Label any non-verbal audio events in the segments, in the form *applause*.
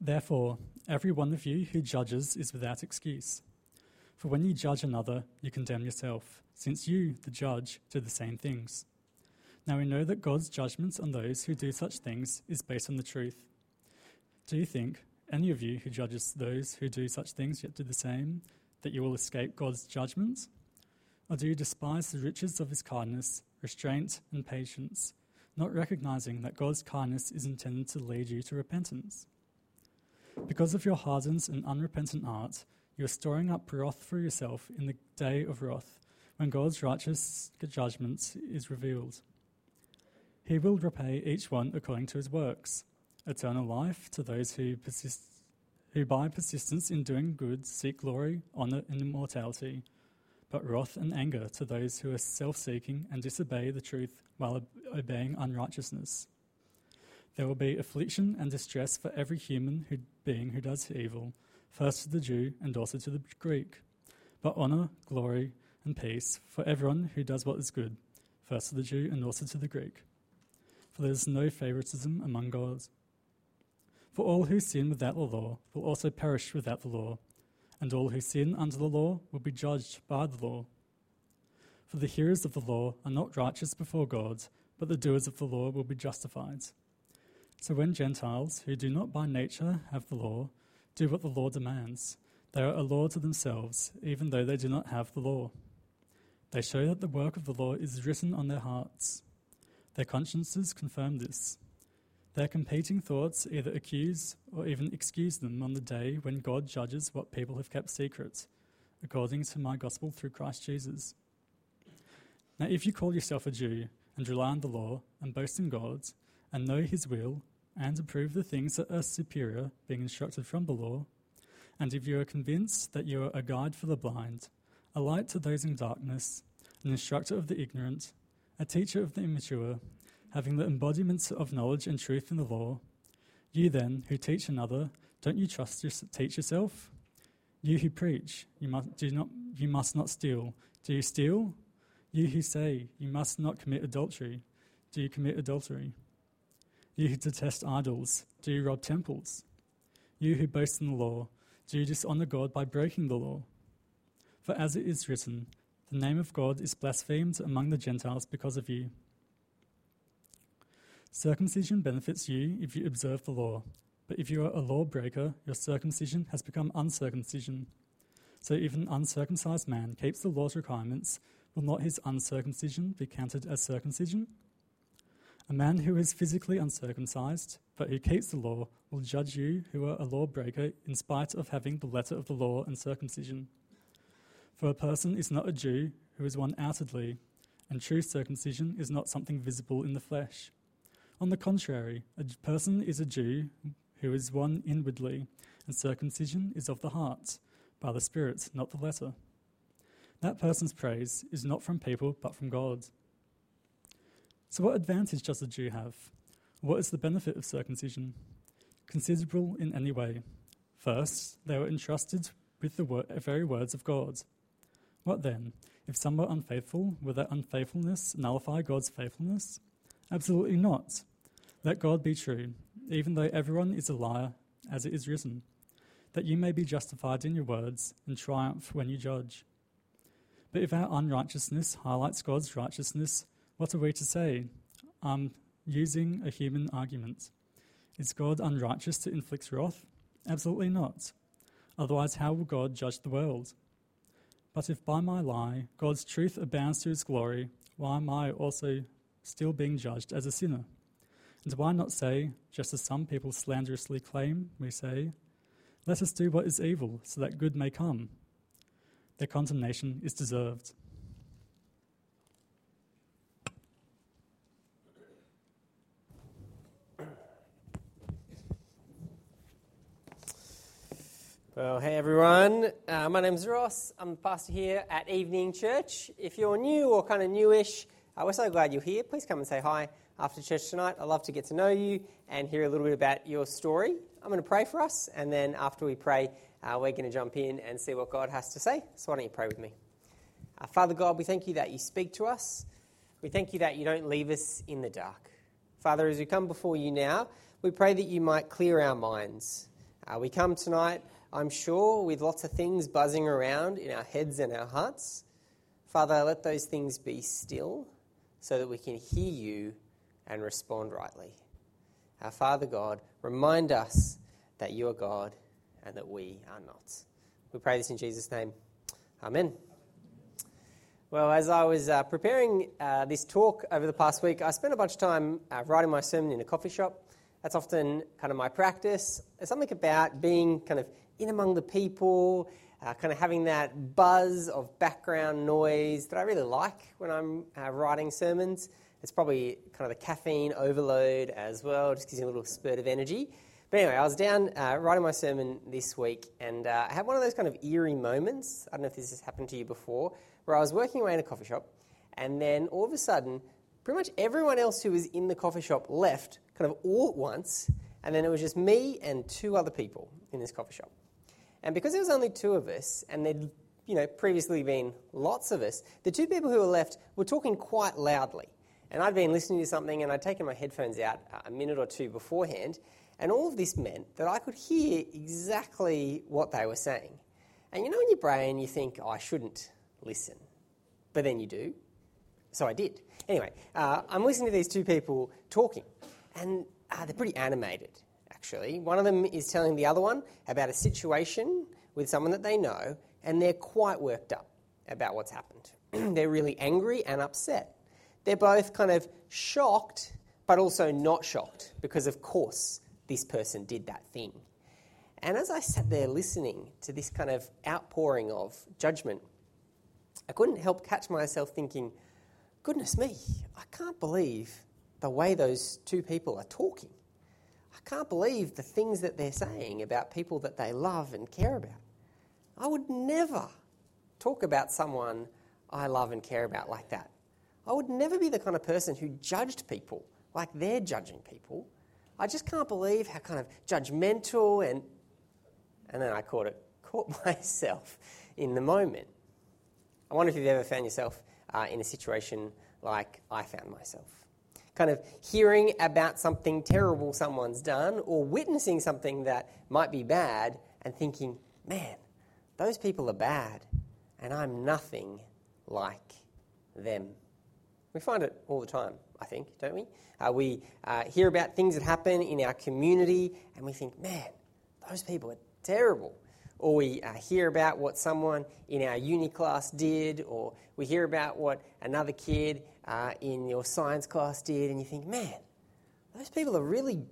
Therefore, every one of you who judges is without excuse. For when you judge another, you condemn yourself, since you, the judge, do the same things. Now we know that God's judgment on those who do such things is based on the truth. Do you think, any of you who judges those who do such things yet do the same, that you will escape God's judgment? Or do you despise the riches of his kindness, restraint, and patience, not recognizing that God's kindness is intended to lead you to repentance? Because of your hardened and unrepentant heart, you are storing up wrath for yourself in the day of wrath, when God's righteous judgment is revealed. He will repay each one according to his works eternal life to those who, persist, who by persistence in doing good seek glory, honour, and immortality, but wrath and anger to those who are self seeking and disobey the truth while obeying unrighteousness. There will be affliction and distress for every human who, being who does evil, first to the Jew and also to the Greek, but honour, glory, and peace for everyone who does what is good, first to the Jew and also to the Greek. For there is no favoritism among gods. For all who sin without the law will also perish without the law, and all who sin under the law will be judged by the law. For the hearers of the law are not righteous before God, but the doers of the law will be justified. So when Gentiles, who do not by nature have the law, do what the law demands, they are a law to themselves, even though they do not have the law. They show that the work of the law is written on their hearts. Their consciences confirm this. Their competing thoughts either accuse or even excuse them on the day when God judges what people have kept secret, according to my gospel through Christ Jesus. Now, if you call yourself a Jew and rely on the law and boast in God and know his will and approve the things that are superior, being instructed from the law, and if you are convinced that you are a guide for the blind, a light to those in darkness, an instructor of the ignorant, a teacher of the immature, having the embodiments of knowledge and truth in the law. You then, who teach another, don't you trust your, teach yourself? You who preach, you must, do not, you must not steal. Do you steal? You who say, you must not commit adultery, do you commit adultery? You who detest idols, do you rob temples? You who boast in the law, do you dishonor God by breaking the law? For as it is written, the name of God is blasphemed among the Gentiles because of you. Circumcision benefits you if you observe the law, but if you are a lawbreaker, your circumcision has become uncircumcision. So if an uncircumcised man keeps the law's requirements, will not his uncircumcision be counted as circumcision? A man who is physically uncircumcised, but who keeps the law, will judge you who are a lawbreaker in spite of having the letter of the law and circumcision. For a person is not a Jew who is one outwardly, and true circumcision is not something visible in the flesh. On the contrary, a person is a Jew who is one inwardly, and circumcision is of the heart, by the Spirit, not the letter. That person's praise is not from people, but from God. So, what advantage does a Jew have? What is the benefit of circumcision? Considerable in any way. First, they were entrusted with the very words of God. What then? If some were unfaithful, will that unfaithfulness nullify God's faithfulness? Absolutely not. Let God be true, even though everyone is a liar, as it is written, that you may be justified in your words and triumph when you judge. But if our unrighteousness highlights God's righteousness, what are we to say? I'm using a human argument. Is God unrighteous to inflict wrath? Absolutely not. Otherwise, how will God judge the world? But if by my lie God's truth abounds to his glory, why am I also still being judged as a sinner. And why not say, just as some people slanderously claim, we say, let us do what is evil so that good may come? Their condemnation is deserved. Well, hey everyone. Uh, my name's Ross. I'm the pastor here at Evening Church. If you're new or kind of newish, uh, we're so glad you're here. Please come and say hi after church tonight. I'd love to get to know you and hear a little bit about your story. I'm going to pray for us, and then after we pray, uh, we're going to jump in and see what God has to say. So, why don't you pray with me? Uh, Father God, we thank you that you speak to us. We thank you that you don't leave us in the dark. Father, as we come before you now, we pray that you might clear our minds. Uh, we come tonight, I'm sure, with lots of things buzzing around in our heads and our hearts. Father, let those things be still so that we can hear you and respond rightly. Our Father God, remind us that you are God and that we are not. We pray this in Jesus' name. Amen. Well, as I was uh, preparing uh, this talk over the past week, I spent a bunch of time uh, writing my sermon in a coffee shop. That's often kind of my practice. There's something about being kind of in among the people, uh, kind of having that buzz of background noise that I really like when I'm uh, writing sermons. It's probably kind of the caffeine overload as well, just gives you a little spurt of energy. But anyway, I was down uh, writing my sermon this week, and uh, I had one of those kind of eerie moments. I don't know if this has happened to you before, where I was working away in a coffee shop, and then all of a sudden, pretty much everyone else who was in the coffee shop left, kind of all at once, and then it was just me and two other people in this coffee shop. And because there was only two of us, and there'd you know previously been lots of us, the two people who were left were talking quite loudly. And I'd been listening to something, and I'd taken my headphones out a minute or two beforehand, and all of this meant that I could hear exactly what they were saying. And you know, in your brain, you think, oh, I shouldn't listen. But then you do. So I did. Anyway, uh, I'm listening to these two people talking, and uh, they're pretty animated, actually. One of them is telling the other one about a situation with someone that they know, and they're quite worked up about what's happened. *clears throat* they're really angry and upset. They're both kind of shocked, but also not shocked, because of course this person did that thing. And as I sat there listening to this kind of outpouring of judgment, I couldn't help catch myself thinking, goodness me, I can't believe the way those two people are talking. I can't believe the things that they're saying about people that they love and care about. I would never talk about someone I love and care about like that. I would never be the kind of person who judged people like they're judging people. I just can't believe how kind of judgmental and and then I caught it *laughs* caught myself in the moment. I wonder if you've ever found yourself uh, in a situation like I found myself. Kind of hearing about something terrible someone's done or witnessing something that might be bad and thinking, man, those people are bad and I'm nothing like them. We find it all the time, I think, don't we? Uh, we uh, hear about things that happen in our community and we think, man, those people are terrible. Or we uh, hear about what someone in our uni class did, or we hear about what another kid uh, in your science class did, and you think, man, those people are really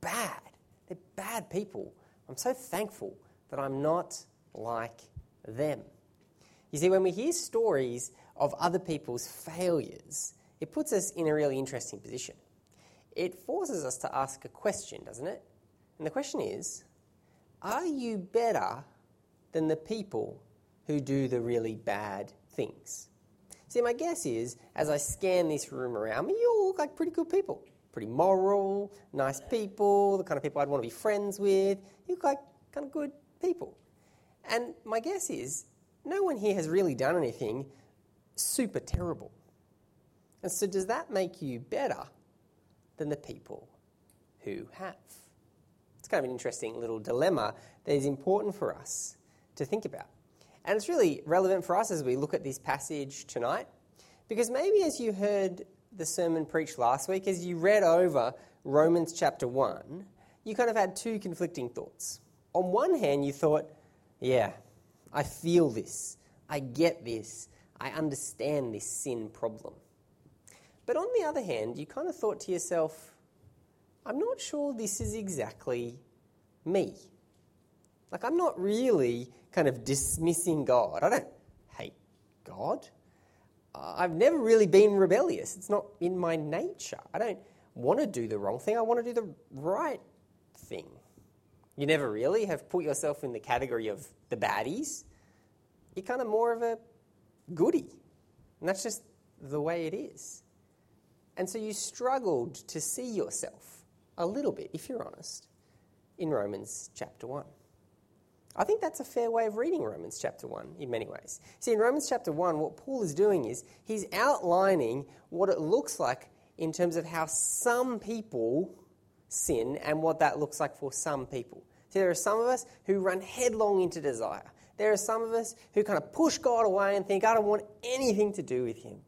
bad. They're bad people. I'm so thankful that I'm not like them. You see, when we hear stories of other people's failures, it puts us in a really interesting position. It forces us to ask a question, doesn't it? And the question is Are you better than the people who do the really bad things? See, my guess is, as I scan this room around me, you all look like pretty good people. Pretty moral, nice people, the kind of people I'd want to be friends with. You look like kind of good people. And my guess is, no one here has really done anything super terrible. And so, does that make you better than the people who have? It's kind of an interesting little dilemma that is important for us to think about. And it's really relevant for us as we look at this passage tonight, because maybe as you heard the sermon preached last week, as you read over Romans chapter 1, you kind of had two conflicting thoughts. On one hand, you thought, yeah, I feel this, I get this, I understand this sin problem. But on the other hand, you kind of thought to yourself, I'm not sure this is exactly me. Like, I'm not really kind of dismissing God. I don't hate God. I've never really been rebellious. It's not in my nature. I don't want to do the wrong thing. I want to do the right thing. You never really have put yourself in the category of the baddies. You're kind of more of a goody. And that's just the way it is. And so you struggled to see yourself a little bit, if you're honest, in Romans chapter 1. I think that's a fair way of reading Romans chapter 1 in many ways. See, in Romans chapter 1, what Paul is doing is he's outlining what it looks like in terms of how some people sin and what that looks like for some people. See, there are some of us who run headlong into desire. There are some of us who kind of push God away and think, I don't want anything to do with Him.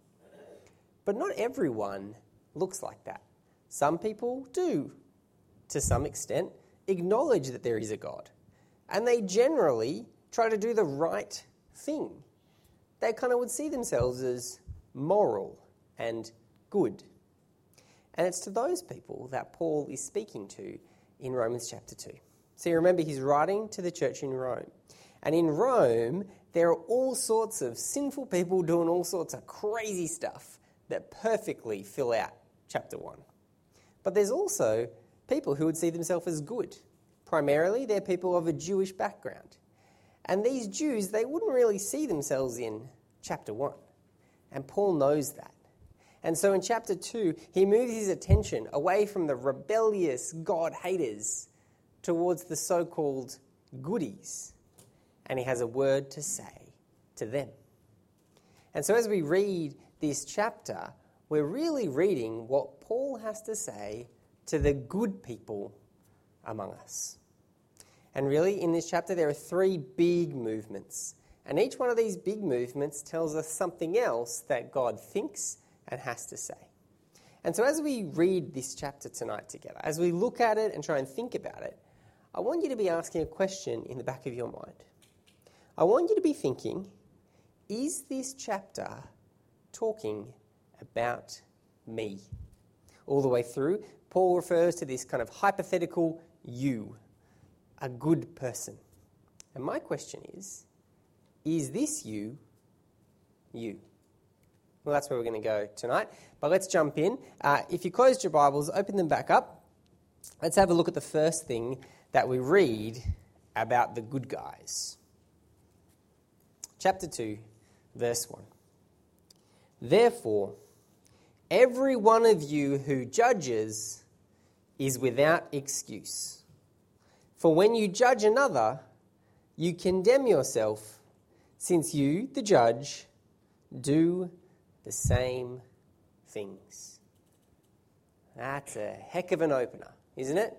But not everyone looks like that. Some people do, to some extent, acknowledge that there is a God. And they generally try to do the right thing. They kind of would see themselves as moral and good. And it's to those people that Paul is speaking to in Romans chapter 2. So you remember he's writing to the church in Rome. And in Rome, there are all sorts of sinful people doing all sorts of crazy stuff that perfectly fill out chapter 1. But there's also people who would see themselves as good. Primarily, they're people of a Jewish background. And these Jews, they wouldn't really see themselves in chapter 1. And Paul knows that. And so in chapter 2, he moves his attention away from the rebellious God haters towards the so called goodies. And he has a word to say to them. And so as we read this chapter, we're really reading what Paul has to say to the good people among us. And really, in this chapter, there are three big movements. And each one of these big movements tells us something else that God thinks and has to say. And so, as we read this chapter tonight together, as we look at it and try and think about it, I want you to be asking a question in the back of your mind. I want you to be thinking is this chapter talking about me? All the way through, Paul refers to this kind of hypothetical you, a good person. And my question is is this you, you? Well, that's where we're going to go tonight. But let's jump in. Uh, if you closed your Bibles, open them back up. Let's have a look at the first thing that we read about the good guys. Chapter 2, verse 1. Therefore, every one of you who judges is without excuse. For when you judge another, you condemn yourself, since you, the judge, do the same things. That's a heck of an opener, isn't it?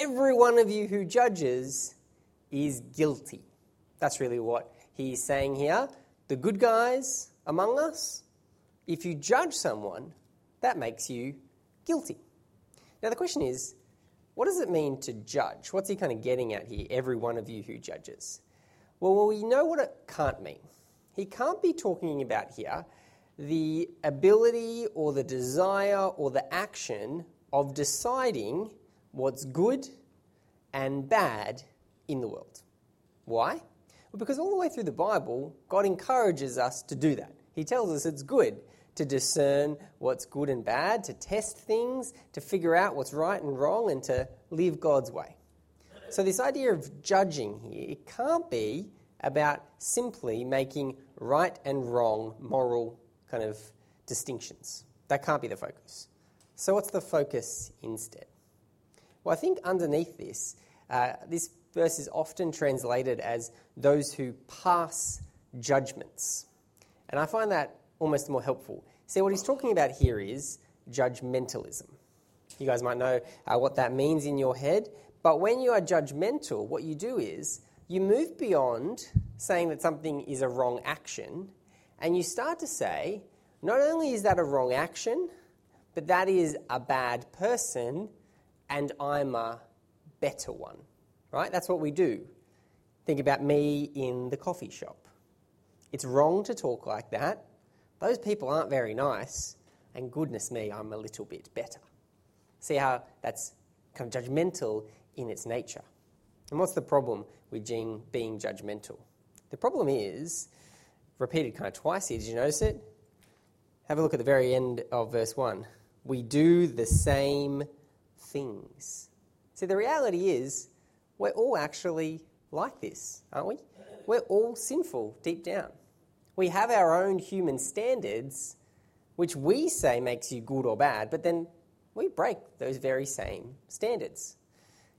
Every one of you who judges is guilty. That's really what he's saying here. The good guys among us, if you judge someone, that makes you guilty. Now, the question is, what does it mean to judge? What's he kind of getting at here, every one of you who judges? Well, we know what it can't mean. He can't be talking about here the ability or the desire or the action of deciding what's good and bad in the world. Why? Well, because all the way through the Bible, God encourages us to do that. He tells us it's good to discern what's good and bad, to test things, to figure out what's right and wrong, and to live God's way. So, this idea of judging here, it can't be about simply making right and wrong moral kind of distinctions. That can't be the focus. So, what's the focus instead? Well, I think underneath this, uh, this verse is often translated as those who pass judgments. And I find that almost more helpful. See, what he's talking about here is judgmentalism. You guys might know uh, what that means in your head, but when you are judgmental, what you do is you move beyond saying that something is a wrong action and you start to say, not only is that a wrong action, but that is a bad person and I'm a better one. Right? That's what we do. Think about me in the coffee shop. It's wrong to talk like that, those people aren't very nice, and goodness me, I'm a little bit better. See how that's kind of judgmental in its nature. And what's the problem with being, judgmental? The problem is, repeated kind of twice here, did you notice it? Have a look at the very end of verse 1. We do the same things. See, the reality is, we're all actually like this, aren't we? We're all sinful deep down. We have our own human standards, which we say makes you good or bad, but then we break those very same standards.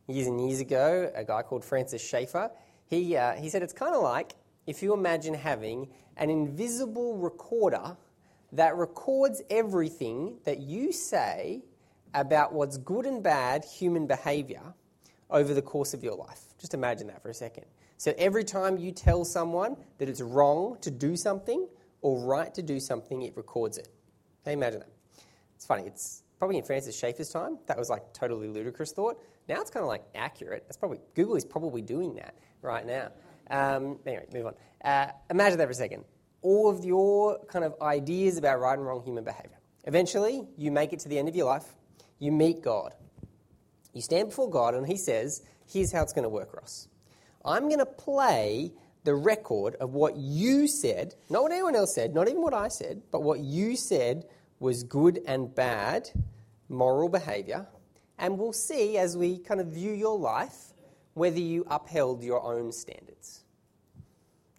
Years and years ago, a guy called Francis Schaeffer, he, uh, he said it's kind of like if you imagine having an invisible recorder that records everything that you say about what's good and bad human behavior, over the course of your life. Just imagine that for a second. So every time you tell someone that it's wrong to do something or right to do something, it records it. Can you imagine that? It's funny. It's probably in Francis Schaeffer's time. That was like totally ludicrous thought. Now it's kind of like accurate. That's probably Google is probably doing that right now. Um, anyway, move on. Uh, imagine that for a second. All of your kind of ideas about right and wrong human behavior. Eventually, you make it to the end of your life. You meet God. You stand before God, and He says, "Here's how it's going to work, Ross. I'm going to play the record of what you said, not what anyone else said, not even what I said, but what you said was good and bad moral behavior. And we'll see as we kind of view your life whether you upheld your own standards. Do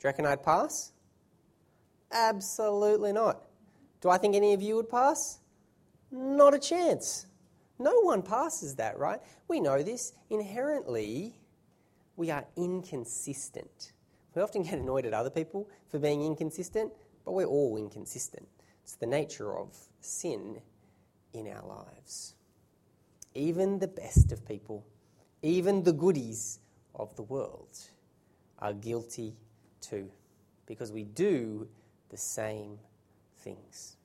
you reckon I'd pass? Absolutely not. Do I think any of you would pass? Not a chance. No one passes that, right? We know this. Inherently, we are inconsistent. We often get annoyed at other people for being inconsistent, but we're all inconsistent. It's the nature of sin in our lives. Even the best of people, even the goodies of the world, are guilty too, because we do the same things.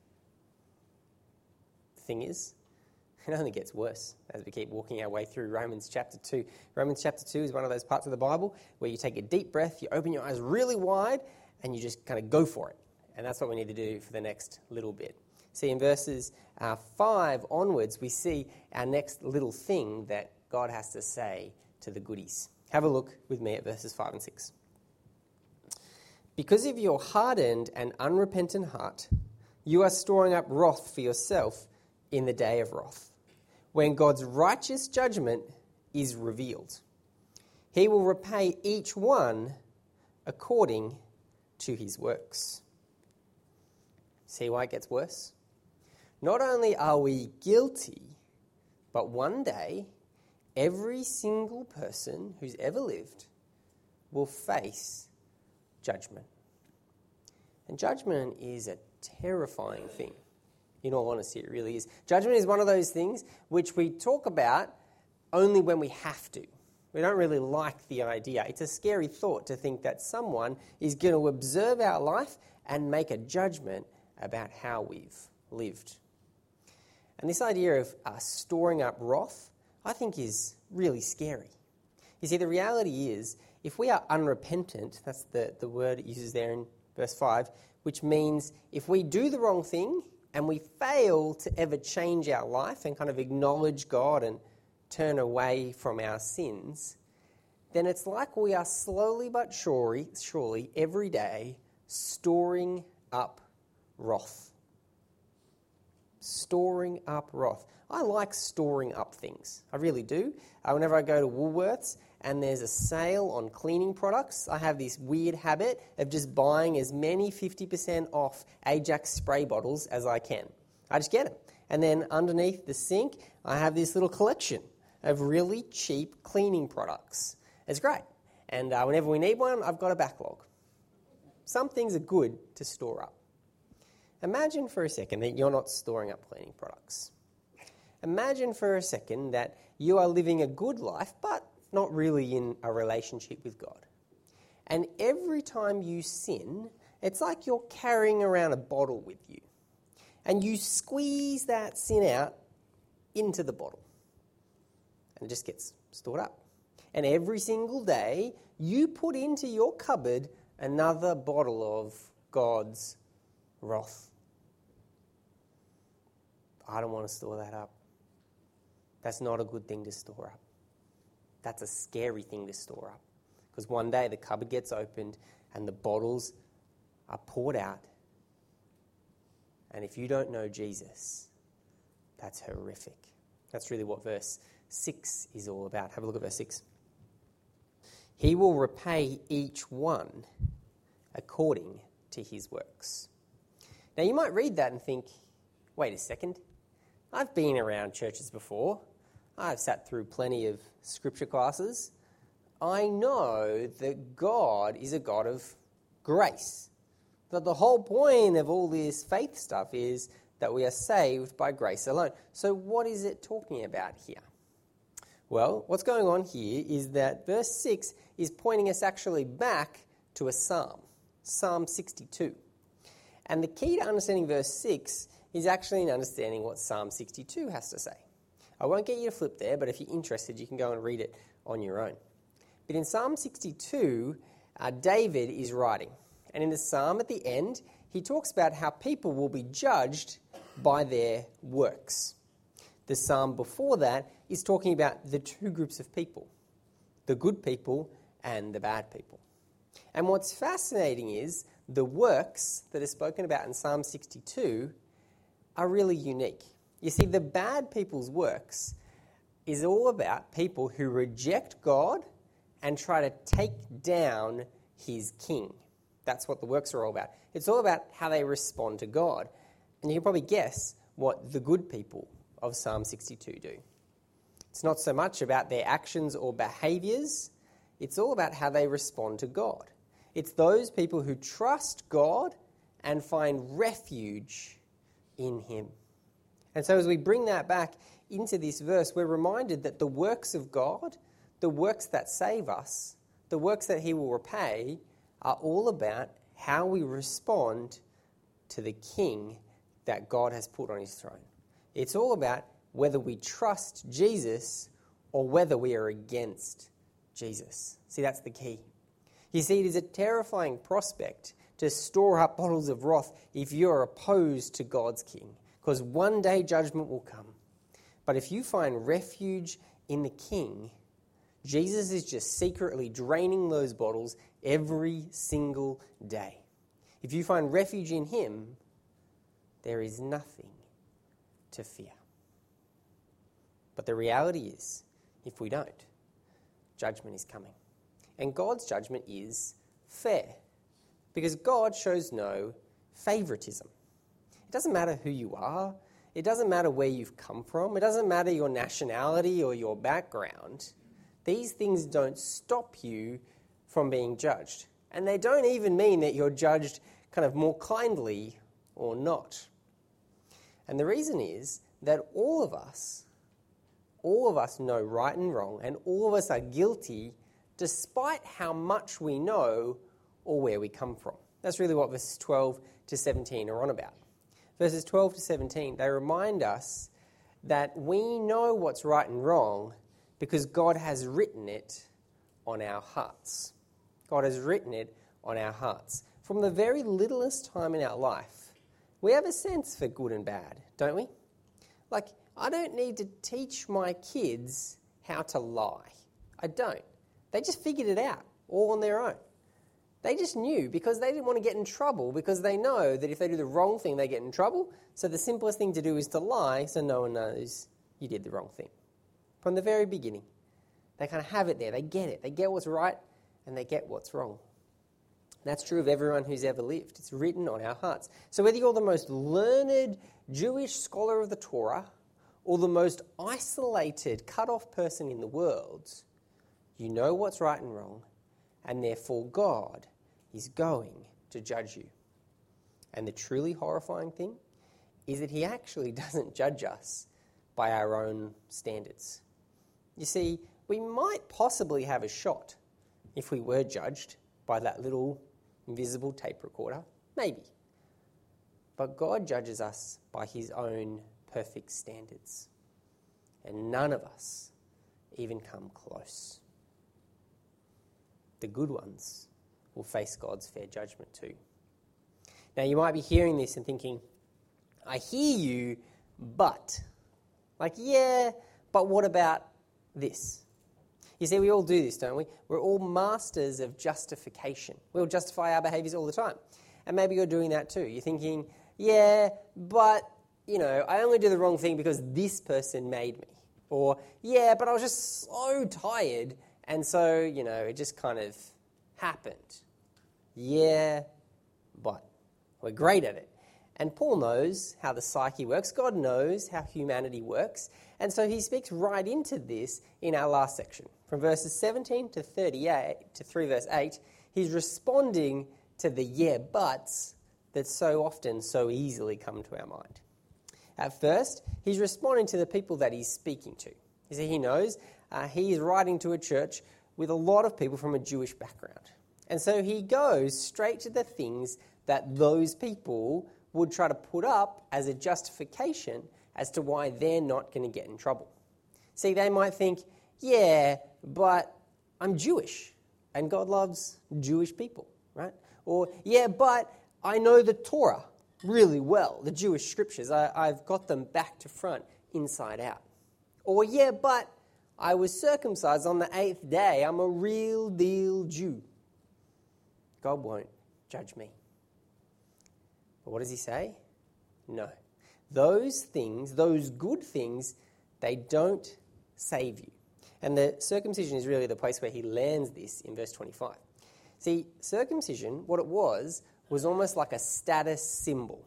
The thing is, *laughs* it only gets worse as we keep walking our way through Romans chapter 2. Romans chapter 2 is one of those parts of the Bible where you take a deep breath, you open your eyes really wide, and you just kind of go for it. And that's what we need to do for the next little bit. See, in verses uh, 5 onwards, we see our next little thing that God has to say to the goodies. Have a look with me at verses 5 and 6. Because of your hardened and unrepentant heart, you are storing up wrath for yourself in the day of wrath when God's righteous judgment is revealed. He will repay each one according to his works. See why it gets worse? Not only are we guilty, but one day every single person who's ever lived will face judgment. And judgment is a terrifying thing. In all honesty, it really is. Judgment is one of those things which we talk about only when we have to. We don't really like the idea. It's a scary thought to think that someone is going to observe our life and make a judgment about how we've lived. And this idea of uh, storing up wrath, I think, is really scary. You see, the reality is, if we are unrepentant, that's the, the word it uses there in verse 5, which means if we do the wrong thing and we fail to ever change our life and kind of acknowledge God and turn away from our sins, then it's like we are slowly but surely, surely every day storing up wrath. Storing up wrath. I like storing up things. I really do. Uh, whenever I go to Woolworths and there's a sale on cleaning products, I have this weird habit of just buying as many 50% off Ajax spray bottles as I can. I just get them. And then underneath the sink, I have this little collection of really cheap cleaning products. It's great. And uh, whenever we need one, I've got a backlog. Some things are good to store up. Imagine for a second that you're not storing up cleaning products. Imagine for a second that you are living a good life, but not really in a relationship with God. And every time you sin, it's like you're carrying around a bottle with you. And you squeeze that sin out into the bottle. And it just gets stored up. And every single day, you put into your cupboard another bottle of God's wrath. I don't want to store that up. That's not a good thing to store up. That's a scary thing to store up. Because one day the cupboard gets opened and the bottles are poured out. And if you don't know Jesus, that's horrific. That's really what verse 6 is all about. Have a look at verse 6. He will repay each one according to his works. Now, you might read that and think, wait a second, I've been around churches before. I've sat through plenty of scripture classes. I know that God is a God of grace. That the whole point of all this faith stuff is that we are saved by grace alone. So, what is it talking about here? Well, what's going on here is that verse 6 is pointing us actually back to a psalm, Psalm 62. And the key to understanding verse 6 is actually in understanding what Psalm 62 has to say. I won't get you to flip there, but if you're interested, you can go and read it on your own. But in Psalm 62, uh, David is writing. And in the psalm at the end, he talks about how people will be judged by their works. The psalm before that is talking about the two groups of people the good people and the bad people. And what's fascinating is the works that are spoken about in Psalm 62 are really unique. You see, the bad people's works is all about people who reject God and try to take down his king. That's what the works are all about. It's all about how they respond to God. And you can probably guess what the good people of Psalm 62 do. It's not so much about their actions or behaviors, it's all about how they respond to God. It's those people who trust God and find refuge in Him. And so, as we bring that back into this verse, we're reminded that the works of God, the works that save us, the works that He will repay, are all about how we respond to the King that God has put on His throne. It's all about whether we trust Jesus or whether we are against Jesus. See, that's the key. You see, it is a terrifying prospect to store up bottles of wrath if you're opposed to God's King because one day judgment will come. But if you find refuge in the King, Jesus is just secretly draining those bottles every single day. If you find refuge in Him, there is nothing to fear. But the reality is, if we don't, judgment is coming. And God's judgment is fair because God shows no favoritism. It doesn't matter who you are, it doesn't matter where you've come from, it doesn't matter your nationality or your background. These things don't stop you from being judged. And they don't even mean that you're judged kind of more kindly or not. And the reason is that all of us, all of us know right and wrong, and all of us are guilty despite how much we know or where we come from. That's really what verses 12 to 17 are on about verses 12 to 17, they remind us that we know what's right and wrong because God has written it on our hearts. God has written it on our hearts. From the very littlest time in our life, we have a sense for good and bad, don't we? Like, I don't need to teach my kids how to lie. I don't. They just figured it out all on their own. They just knew because they didn't want to get in trouble because they know that if they do the wrong thing, they get in trouble. So the simplest thing to do is to lie so no one knows you did the wrong thing. From the very beginning, they kind of have it there. They get it. They get what's right and they get what's wrong. That's true of everyone who's ever lived. It's written on our hearts. So whether you're the most learned Jewish scholar of the Torah or the most isolated, cut off person in the world, you know what's right and wrong and therefore God is going to judge you. And the truly horrifying thing is that He actually *laughs* doesn't judge us by our own standards. You see, we might possibly have a shot if we were judged by that little invisible tape recorder. Maybe. But God judges us by His own perfect standards. And none of us even come close the good ones will face God's fair judgment too. Now, you might be hearing this and thinking, I hear you, but. Like, yeah, but what about this? You see, we all do this, don't we? We're all masters of justification. We'll justify our behaviors all the time. And maybe you're doing that too. You're thinking, yeah, but, you know, I only do the wrong thing because this person made me. Or, yeah, but I was just so tired and so, you know, it just kind of happened. Yeah, but we're great at it. And Paul knows how the psyche works. God knows how humanity works. And so he speaks right into this in our last section. From verses 17 to 38 to 3 verse 8, he's responding to the yeah buts that so often, so easily come to our mind. At first, he's responding to the people that he's speaking to. You see, he knows uh, he is writing to a church with a lot of people from a Jewish background. And so he goes straight to the things that those people would try to put up as a justification as to why they're not going to get in trouble. See, they might think, yeah, but I'm Jewish and God loves Jewish people, right? Or, yeah, but I know the Torah really well, the Jewish scriptures. I, I've got them back to front, inside out. Or, yeah, but I was circumcised on the eighth day. I'm a real deal Jew. God won't judge me. But what does he say? No. Those things, those good things, they don't save you. And the circumcision is really the place where he lands this in verse 25. See, circumcision, what it was, was almost like a status symbol.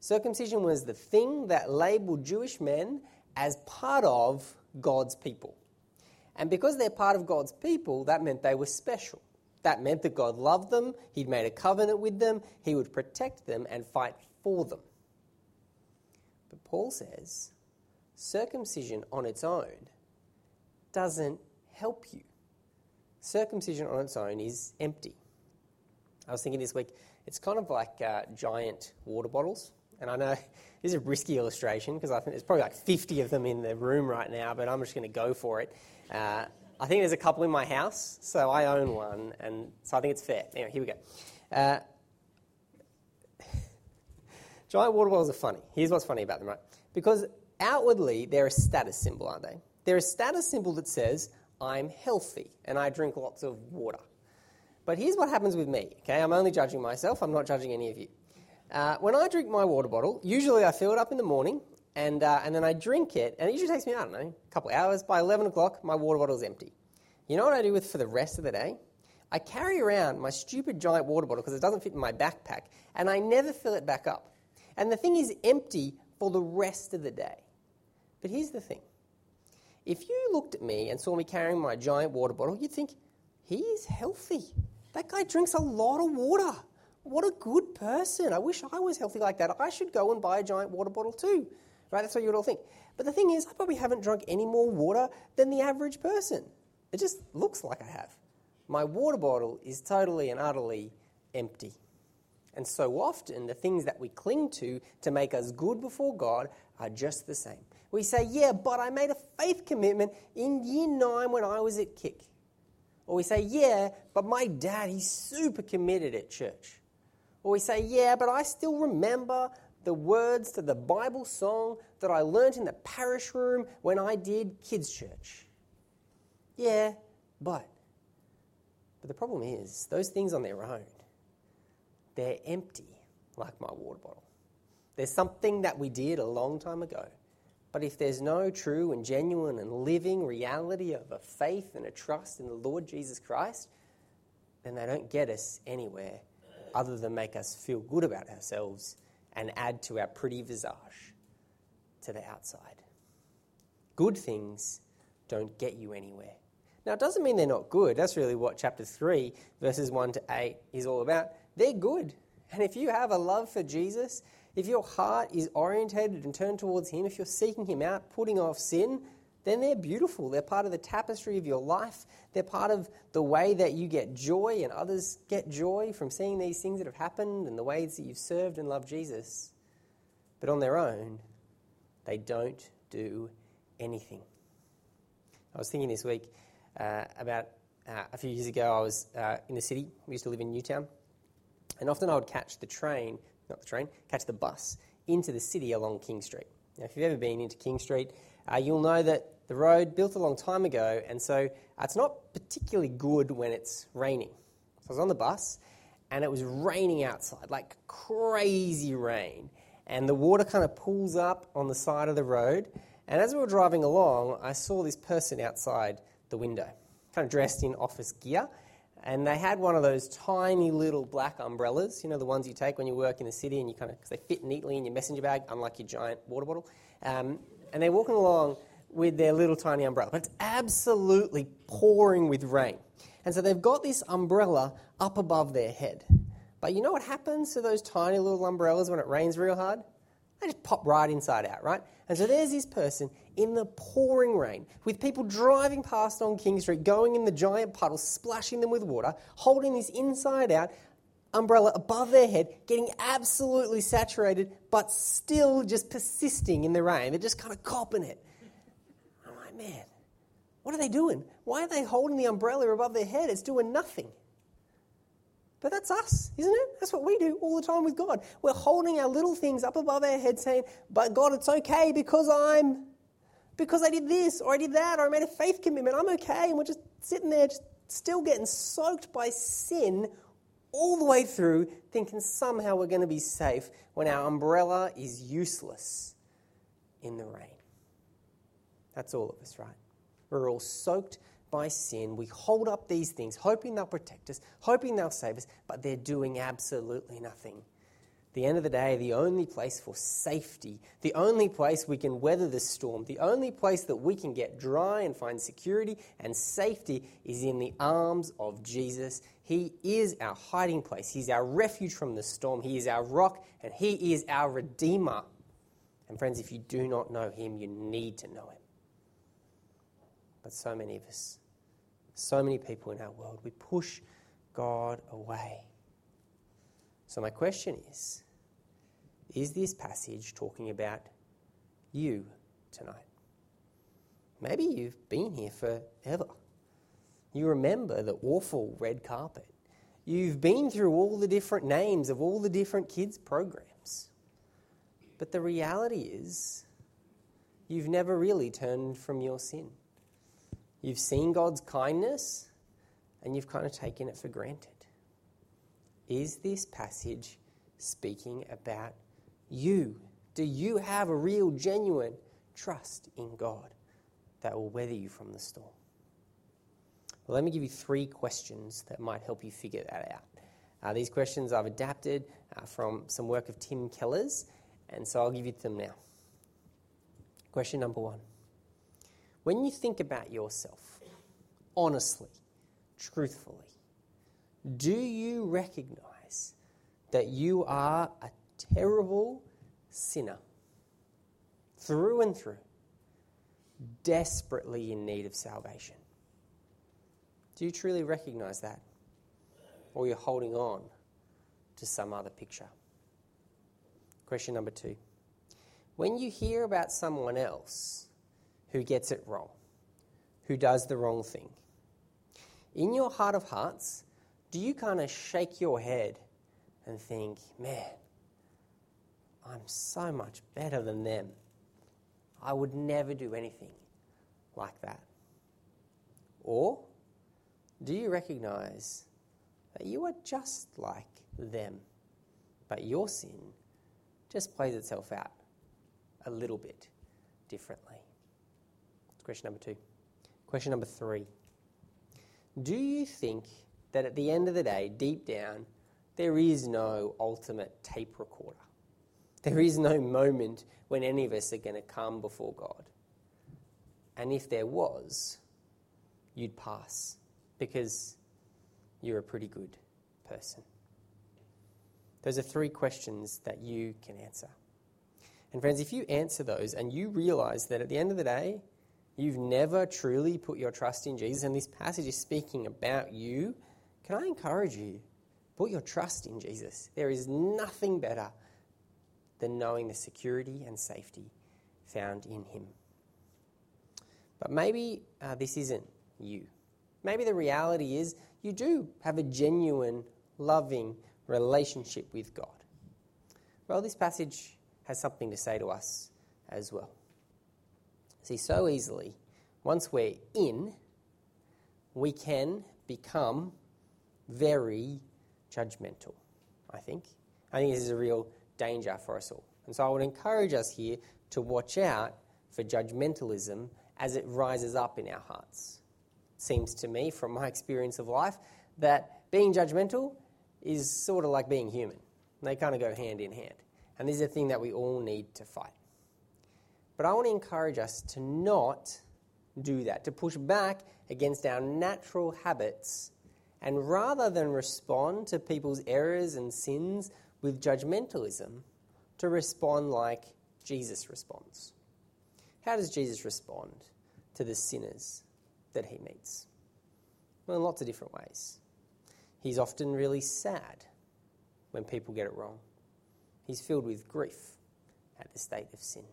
Circumcision was the thing that labeled Jewish men as part of God's people. And because they're part of God's people, that meant they were special. That meant that God loved them, He'd made a covenant with them, He would protect them and fight for them. But Paul says circumcision on its own doesn't help you. Circumcision on its own is empty. I was thinking this week, it's kind of like uh, giant water bottles. And I know *laughs* this is a risky illustration because I think there's probably like 50 of them in the room right now, but I'm just going to go for it. Uh, I think there's a couple in my house, so I own one, and so I think it's fair. Anyway, here we go. Uh, *laughs* giant water bottles are funny. Here's what's funny about them, right? Because outwardly, they're a status symbol, aren't they? They're a status symbol that says, I'm healthy and I drink lots of water. But here's what happens with me, okay? I'm only judging myself, I'm not judging any of you. Uh, when I drink my water bottle, usually I fill it up in the morning and, uh, and then I drink it, and it usually takes me, I don't know, a couple hours. By 11 o'clock, my water bottle is empty. You know what I do with for the rest of the day? I carry around my stupid giant water bottle because it doesn't fit in my backpack, and I never fill it back up. And the thing is empty for the rest of the day. But here's the thing if you looked at me and saw me carrying my giant water bottle, you'd think, he is healthy. That guy drinks a lot of water. What a good person. I wish I was healthy like that. I should go and buy a giant water bottle too. Right? That's what you would all think. But the thing is, I probably haven't drunk any more water than the average person. It just looks like I have. My water bottle is totally and utterly empty. And so often, the things that we cling to to make us good before God are just the same. We say, Yeah, but I made a faith commitment in year nine when I was at Kick. Or we say, Yeah, but my dad, he's super committed at church. Or we say, Yeah, but I still remember the words to the Bible song that I learnt in the parish room when I did kids' church. Yeah, but. But the problem is, those things on their own, they're empty like my water bottle. There's something that we did a long time ago. But if there's no true and genuine and living reality of a faith and a trust in the Lord Jesus Christ, then they don't get us anywhere other than make us feel good about ourselves and add to our pretty visage to the outside. Good things don't get you anywhere. Now, it doesn't mean they're not good. That's really what chapter 3, verses 1 to 8 is all about. They're good. And if you have a love for Jesus if your heart is orientated and turned towards Him, if you're seeking Him out, putting off sin, then they're beautiful. They're part of the tapestry of your life. They're part of the way that you get joy and others get joy from seeing these things that have happened and the ways that you've served and loved Jesus. But on their own, they don't do anything. I was thinking this week uh, about uh, a few years ago, I was uh, in the city. We used to live in Newtown. And often I would catch the train not the train, catch the bus into the city along King Street. Now, if you've ever been into King Street, uh, you'll know that the road built a long time ago, and so uh, it's not particularly good when it's raining. So I was on the bus, and it was raining outside, like crazy rain, and the water kind of pools up on the side of the road. And as we were driving along, I saw this person outside the window, kind of dressed in office gear, and they had one of those tiny little black umbrellas, you know, the ones you take when you work in the city and you kind of, because they fit neatly in your messenger bag, unlike your giant water bottle. Um, and they're walking along with their little tiny umbrella, but it's absolutely pouring with rain. And so they've got this umbrella up above their head. But you know what happens to those tiny little umbrellas when it rains real hard? They just pop right inside out, right? And so there's this person in the pouring rain, with people driving past on King Street, going in the giant puddle, splashing them with water, holding this inside out umbrella above their head, getting absolutely saturated, but still just persisting in the rain. They're just kind of copping it. I'm like, man, what are they doing? Why are they holding the umbrella above their head? It's doing nothing. But that's us, isn't it? That's what we do all the time with God. We're holding our little things up above our head saying, But God, it's okay because I'm, because I did this or I did that or I made a faith commitment. I'm okay. And we're just sitting there, just still getting soaked by sin all the way through, thinking somehow we're going to be safe when our umbrella is useless in the rain. That's all of us, right? We're all soaked by sin. We hold up these things, hoping they'll protect us, hoping they'll save us, but they're doing absolutely nothing. The end of the day, the only place for safety, the only place we can weather the storm, the only place that we can get dry and find security and safety is in the arms of Jesus. He is our hiding place. He's our refuge from the storm. He is our rock and He is our Redeemer. And friends, if you do not know Him, you need to know Him. But so many of us so many people in our world, we push God away. So, my question is Is this passage talking about you tonight? Maybe you've been here forever. You remember the awful red carpet. You've been through all the different names of all the different kids' programs. But the reality is, you've never really turned from your sin. You've seen God's kindness and you've kind of taken it for granted. Is this passage speaking about you? Do you have a real, genuine trust in God that will weather you from the storm? Well, let me give you three questions that might help you figure that out. Uh, these questions I've adapted uh, from some work of Tim Keller's, and so I'll give you them now. Question number one when you think about yourself, honestly, truthfully, do you recognize that you are a terrible sinner through and through, desperately in need of salvation? Do you truly recognize that? Or you're holding on to some other picture? Question number two. When you hear about someone else who gets it wrong, who does the wrong thing. In your heart of hearts, do you kind of shake your head and think, man, I'm so much better than them? I would never do anything like that. Or do you recognize that you are just like them, but your sin just plays itself out a little bit differently? question number two. Question number three Do you think that at the end of the day, deep down, there is no ultimate tape recorder? There is no moment when any of us are going to come before God. And if there was, you'd pass because you're a pretty good person. Those are three questions that you can answer. And friends, if you answer those and you realize that at the end of the day, you've never truly put your trust in Jesus, and this passage is speaking about you, can I encourage you? Put your trust in Jesus. There is nothing better than knowing the security and safety found in Him. But maybe uh, this isn't you. Maybe the reality is you do have a genuine, loving relationship with God. Well, this passage has something to say to us as well. See, so easily, once we're in, we can become very judgmental, I think. I think this is a real danger for us all. And so I would encourage us here to watch out for judgmentalism as it rises up in our hearts. Seems to me, from my experience of life, that being judgmental is sort of like being human. They kind of go hand in hand. And this is a thing that we all need to fight. But I want to encourage us to not do that, to push back against our natural habits, and rather than respond to people's errors and sins with judgmentalism, to respond like Jesus responds. how does Jesus respond to the sinners that he meets? Well, in lots of different ways. He's often really sad when people get it wrong. He's filled with grief at the state of sin.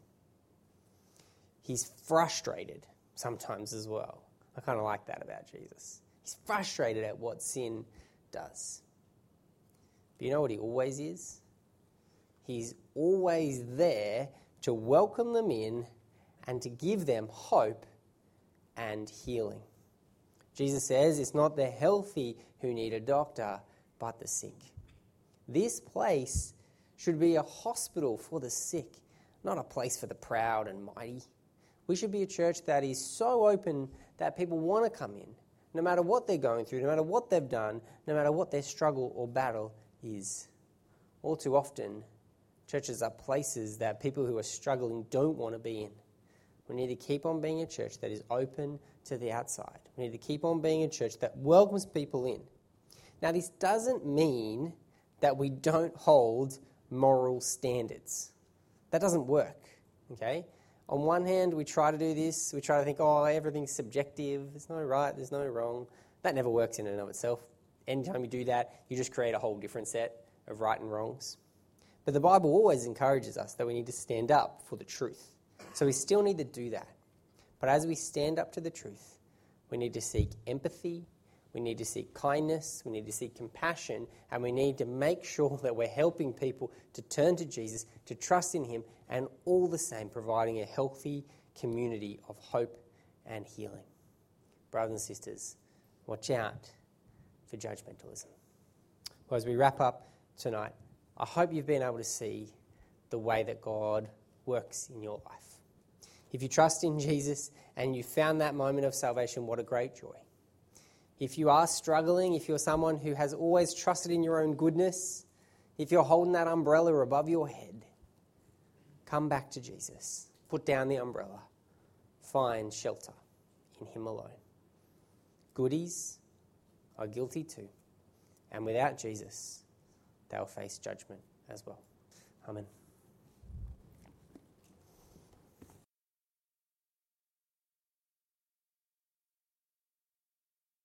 He's frustrated sometimes as well. I kind of like that about Jesus. He's frustrated at what sin does. But you know what he always is? He's always there to welcome them in and to give them hope and healing. Jesus says it's not the healthy who need a doctor, but the sick. This place should be a hospital for the sick, not a place for the proud and mighty. We should be a church that is so open that people want to come in, no matter what they're going through, no matter what they've done, no matter what their struggle or battle is. All too often, churches are places that people who are struggling don't want to be in. We need to keep on being a church that is open to the outside. We need to keep on being a church that welcomes people in. Now, this doesn't mean that we don't hold moral standards. That doesn't work, okay? On one hand, we try to do this, we try to think, oh, everything's subjective, there's no right, there's no wrong. That never works in and of itself. Anytime you do that, you just create a whole different set of right and wrongs. But the Bible always encourages us that we need to stand up for the truth. So we still need to do that. But as we stand up to the truth, we need to seek empathy, we need to seek kindness, we need to seek compassion, and we need to make sure that we're helping people to turn to Jesus, to trust in Him, and all the same providing a healthy community of hope and healing. Brothers and sisters, watch out for judgmentalism. Well, as we wrap up tonight, I hope you've been able to see the way that God works in your life. If you trust in Jesus and you found that moment of salvation, what a great joy. If you are struggling, if you're someone who has always trusted in your own goodness, if you're holding that umbrella above your head, come back to Jesus. Put down the umbrella. Find shelter in Him alone. Goodies are guilty too. And without Jesus, they'll face judgment as well. Amen.